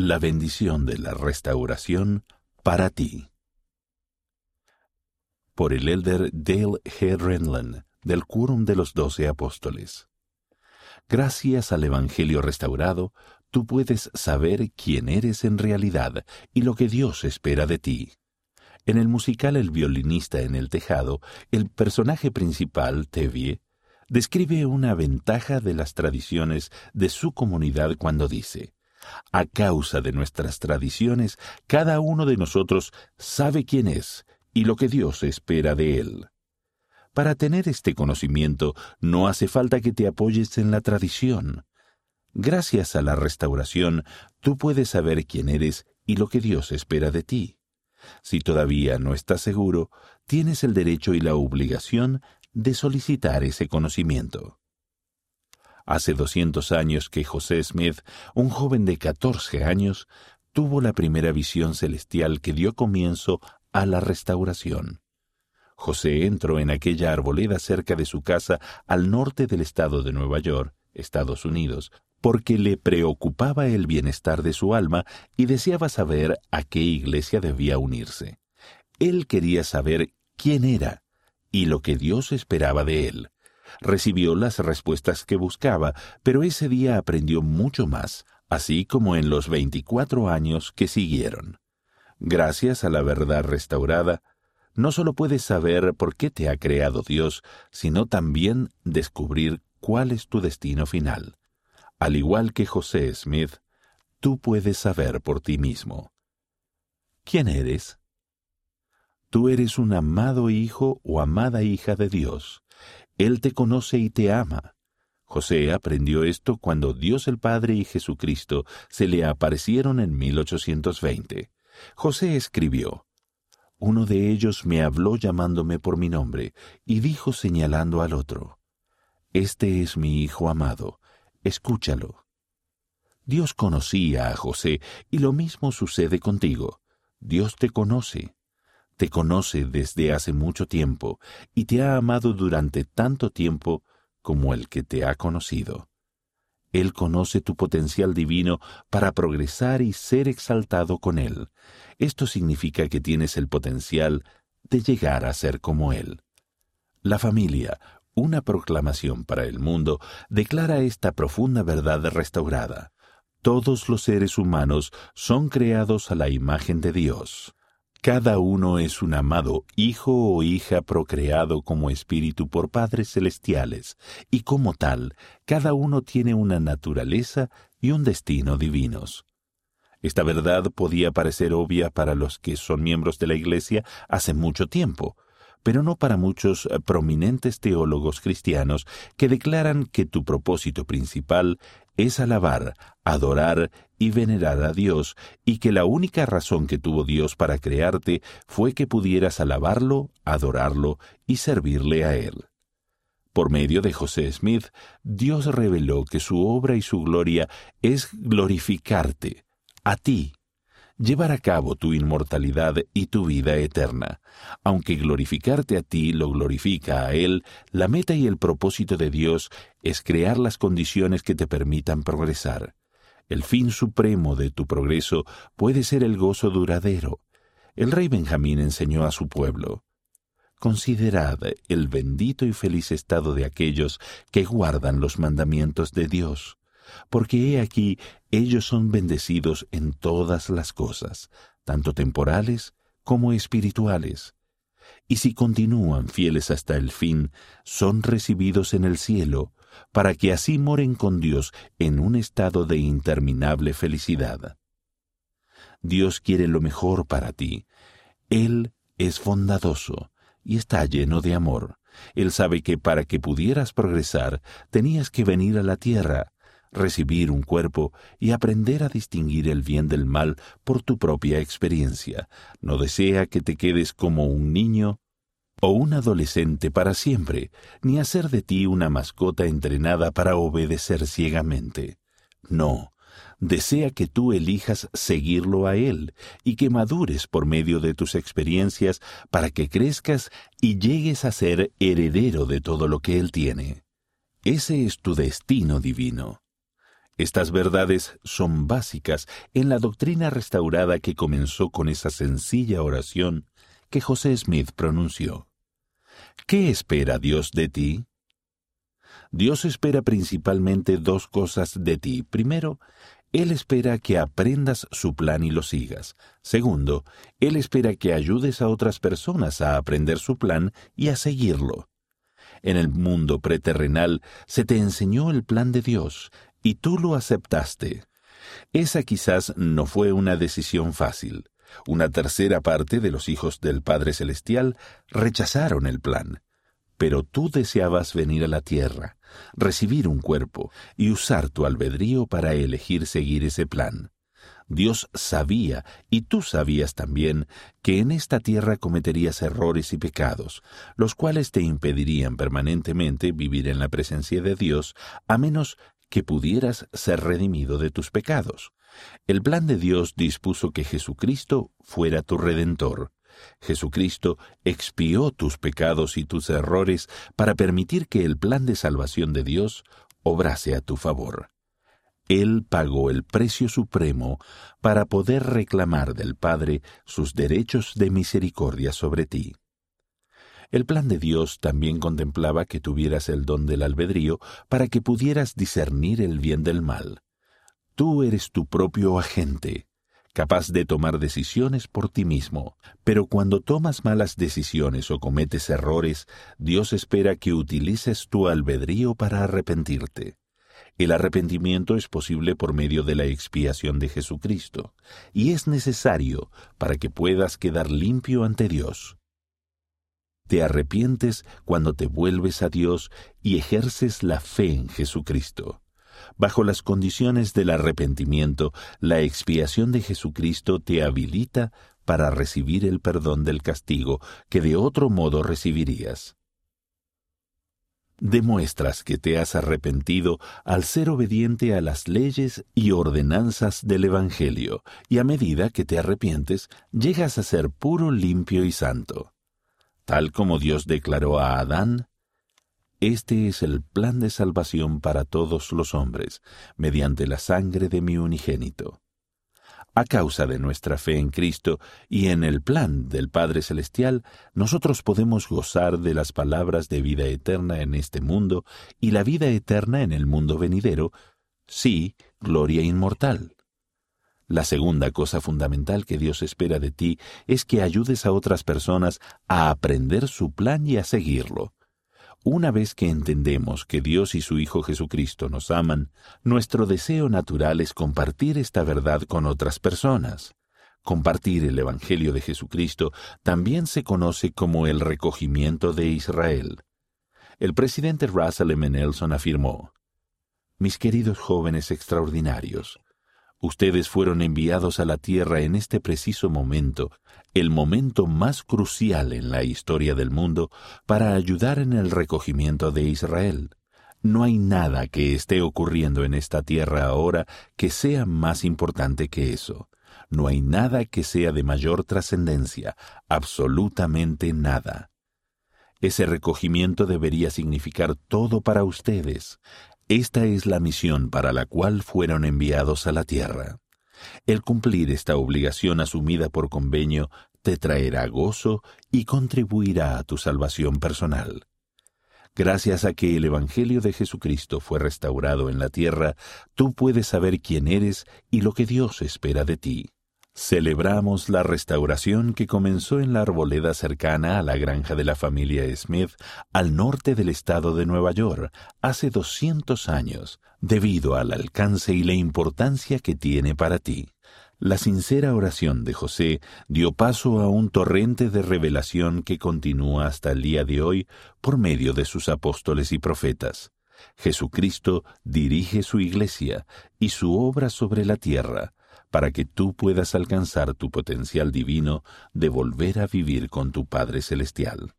La bendición de la restauración para ti. Por el elder Dale G. Renlund, del Quórum de los Doce Apóstoles. Gracias al Evangelio restaurado, tú puedes saber quién eres en realidad y lo que Dios espera de ti. En el musical El violinista en el tejado, el personaje principal, Tevye, describe una ventaja de las tradiciones de su comunidad cuando dice, a causa de nuestras tradiciones, cada uno de nosotros sabe quién es y lo que Dios espera de él. Para tener este conocimiento no hace falta que te apoyes en la tradición. Gracias a la restauración, tú puedes saber quién eres y lo que Dios espera de ti. Si todavía no estás seguro, tienes el derecho y la obligación de solicitar ese conocimiento. Hace 200 años que José Smith, un joven de 14 años, tuvo la primera visión celestial que dio comienzo a la restauración. José entró en aquella arboleda cerca de su casa al norte del estado de Nueva York, Estados Unidos, porque le preocupaba el bienestar de su alma y deseaba saber a qué iglesia debía unirse. Él quería saber quién era y lo que Dios esperaba de él. Recibió las respuestas que buscaba, pero ese día aprendió mucho más, así como en los veinticuatro años que siguieron. Gracias a la verdad restaurada, no solo puedes saber por qué te ha creado Dios, sino también descubrir cuál es tu destino final. Al igual que José Smith, tú puedes saber por ti mismo. ¿Quién eres? Tú eres un amado hijo o amada hija de Dios. Él te conoce y te ama. José aprendió esto cuando Dios el Padre y Jesucristo se le aparecieron en 1820. José escribió, Uno de ellos me habló llamándome por mi nombre, y dijo señalando al otro, Este es mi Hijo amado, escúchalo. Dios conocía a José, y lo mismo sucede contigo. Dios te conoce te conoce desde hace mucho tiempo y te ha amado durante tanto tiempo como el que te ha conocido. Él conoce tu potencial divino para progresar y ser exaltado con Él. Esto significa que tienes el potencial de llegar a ser como Él. La familia, una proclamación para el mundo, declara esta profunda verdad restaurada. Todos los seres humanos son creados a la imagen de Dios. Cada uno es un amado hijo o hija procreado como espíritu por padres celestiales, y como tal, cada uno tiene una naturaleza y un destino divinos. Esta verdad podía parecer obvia para los que son miembros de la Iglesia hace mucho tiempo, pero no para muchos prominentes teólogos cristianos que declaran que tu propósito principal es alabar, adorar y venerar a Dios, y que la única razón que tuvo Dios para crearte fue que pudieras alabarlo, adorarlo y servirle a Él. Por medio de José Smith, Dios reveló que su obra y su gloria es glorificarte, a ti, llevar a cabo tu inmortalidad y tu vida eterna. Aunque glorificarte a ti lo glorifica a Él, la meta y el propósito de Dios es crear las condiciones que te permitan progresar. El fin supremo de tu progreso puede ser el gozo duradero. El rey Benjamín enseñó a su pueblo, Considerad el bendito y feliz estado de aquellos que guardan los mandamientos de Dios porque he aquí ellos son bendecidos en todas las cosas, tanto temporales como espirituales. Y si continúan fieles hasta el fin, son recibidos en el cielo, para que así moren con Dios en un estado de interminable felicidad. Dios quiere lo mejor para ti. Él es bondadoso y está lleno de amor. Él sabe que para que pudieras progresar tenías que venir a la tierra, recibir un cuerpo y aprender a distinguir el bien del mal por tu propia experiencia. No desea que te quedes como un niño o un adolescente para siempre, ni hacer de ti una mascota entrenada para obedecer ciegamente. No, desea que tú elijas seguirlo a Él y que madures por medio de tus experiencias para que crezcas y llegues a ser heredero de todo lo que Él tiene. Ese es tu destino divino. Estas verdades son básicas en la doctrina restaurada que comenzó con esa sencilla oración que José Smith pronunció. ¿Qué espera Dios de ti? Dios espera principalmente dos cosas de ti. Primero, Él espera que aprendas su plan y lo sigas. Segundo, Él espera que ayudes a otras personas a aprender su plan y a seguirlo. En el mundo preterrenal se te enseñó el plan de Dios y tú lo aceptaste. Esa quizás no fue una decisión fácil. Una tercera parte de los hijos del Padre Celestial rechazaron el plan. Pero tú deseabas venir a la tierra, recibir un cuerpo y usar tu albedrío para elegir seguir ese plan. Dios sabía, y tú sabías también, que en esta tierra cometerías errores y pecados, los cuales te impedirían permanentemente vivir en la presencia de Dios, a menos que pudieras ser redimido de tus pecados. El plan de Dios dispuso que Jesucristo fuera tu redentor. Jesucristo expió tus pecados y tus errores para permitir que el plan de salvación de Dios obrase a tu favor. Él pagó el precio supremo para poder reclamar del Padre sus derechos de misericordia sobre ti. El plan de Dios también contemplaba que tuvieras el don del albedrío para que pudieras discernir el bien del mal. Tú eres tu propio agente, capaz de tomar decisiones por ti mismo, pero cuando tomas malas decisiones o cometes errores, Dios espera que utilices tu albedrío para arrepentirte. El arrepentimiento es posible por medio de la expiación de Jesucristo, y es necesario para que puedas quedar limpio ante Dios. Te arrepientes cuando te vuelves a Dios y ejerces la fe en Jesucristo. Bajo las condiciones del arrepentimiento, la expiación de Jesucristo te habilita para recibir el perdón del castigo que de otro modo recibirías. Demuestras que te has arrepentido al ser obediente a las leyes y ordenanzas del Evangelio, y a medida que te arrepientes, llegas a ser puro, limpio y santo. Tal como Dios declaró a Adán, este es el plan de salvación para todos los hombres, mediante la sangre de mi unigénito. A causa de nuestra fe en Cristo y en el plan del Padre Celestial, nosotros podemos gozar de las palabras de vida eterna en este mundo y la vida eterna en el mundo venidero, sí, gloria inmortal. La segunda cosa fundamental que Dios espera de ti es que ayudes a otras personas a aprender su plan y a seguirlo. Una vez que entendemos que Dios y su Hijo Jesucristo nos aman, nuestro deseo natural es compartir esta verdad con otras personas. Compartir el Evangelio de Jesucristo también se conoce como el recogimiento de Israel. El presidente Russell M. Nelson afirmó, Mis queridos jóvenes extraordinarios, Ustedes fueron enviados a la tierra en este preciso momento, el momento más crucial en la historia del mundo, para ayudar en el recogimiento de Israel. No hay nada que esté ocurriendo en esta tierra ahora que sea más importante que eso. No hay nada que sea de mayor trascendencia, absolutamente nada. Ese recogimiento debería significar todo para ustedes. Esta es la misión para la cual fueron enviados a la tierra. El cumplir esta obligación asumida por convenio te traerá gozo y contribuirá a tu salvación personal. Gracias a que el Evangelio de Jesucristo fue restaurado en la tierra, tú puedes saber quién eres y lo que Dios espera de ti. Celebramos la restauración que comenzó en la arboleda cercana a la granja de la familia Smith al norte del estado de Nueva York hace 200 años, debido al alcance y la importancia que tiene para ti. La sincera oración de José dio paso a un torrente de revelación que continúa hasta el día de hoy por medio de sus apóstoles y profetas. Jesucristo dirige su iglesia y su obra sobre la tierra, para que tú puedas alcanzar tu potencial divino de volver a vivir con tu Padre Celestial.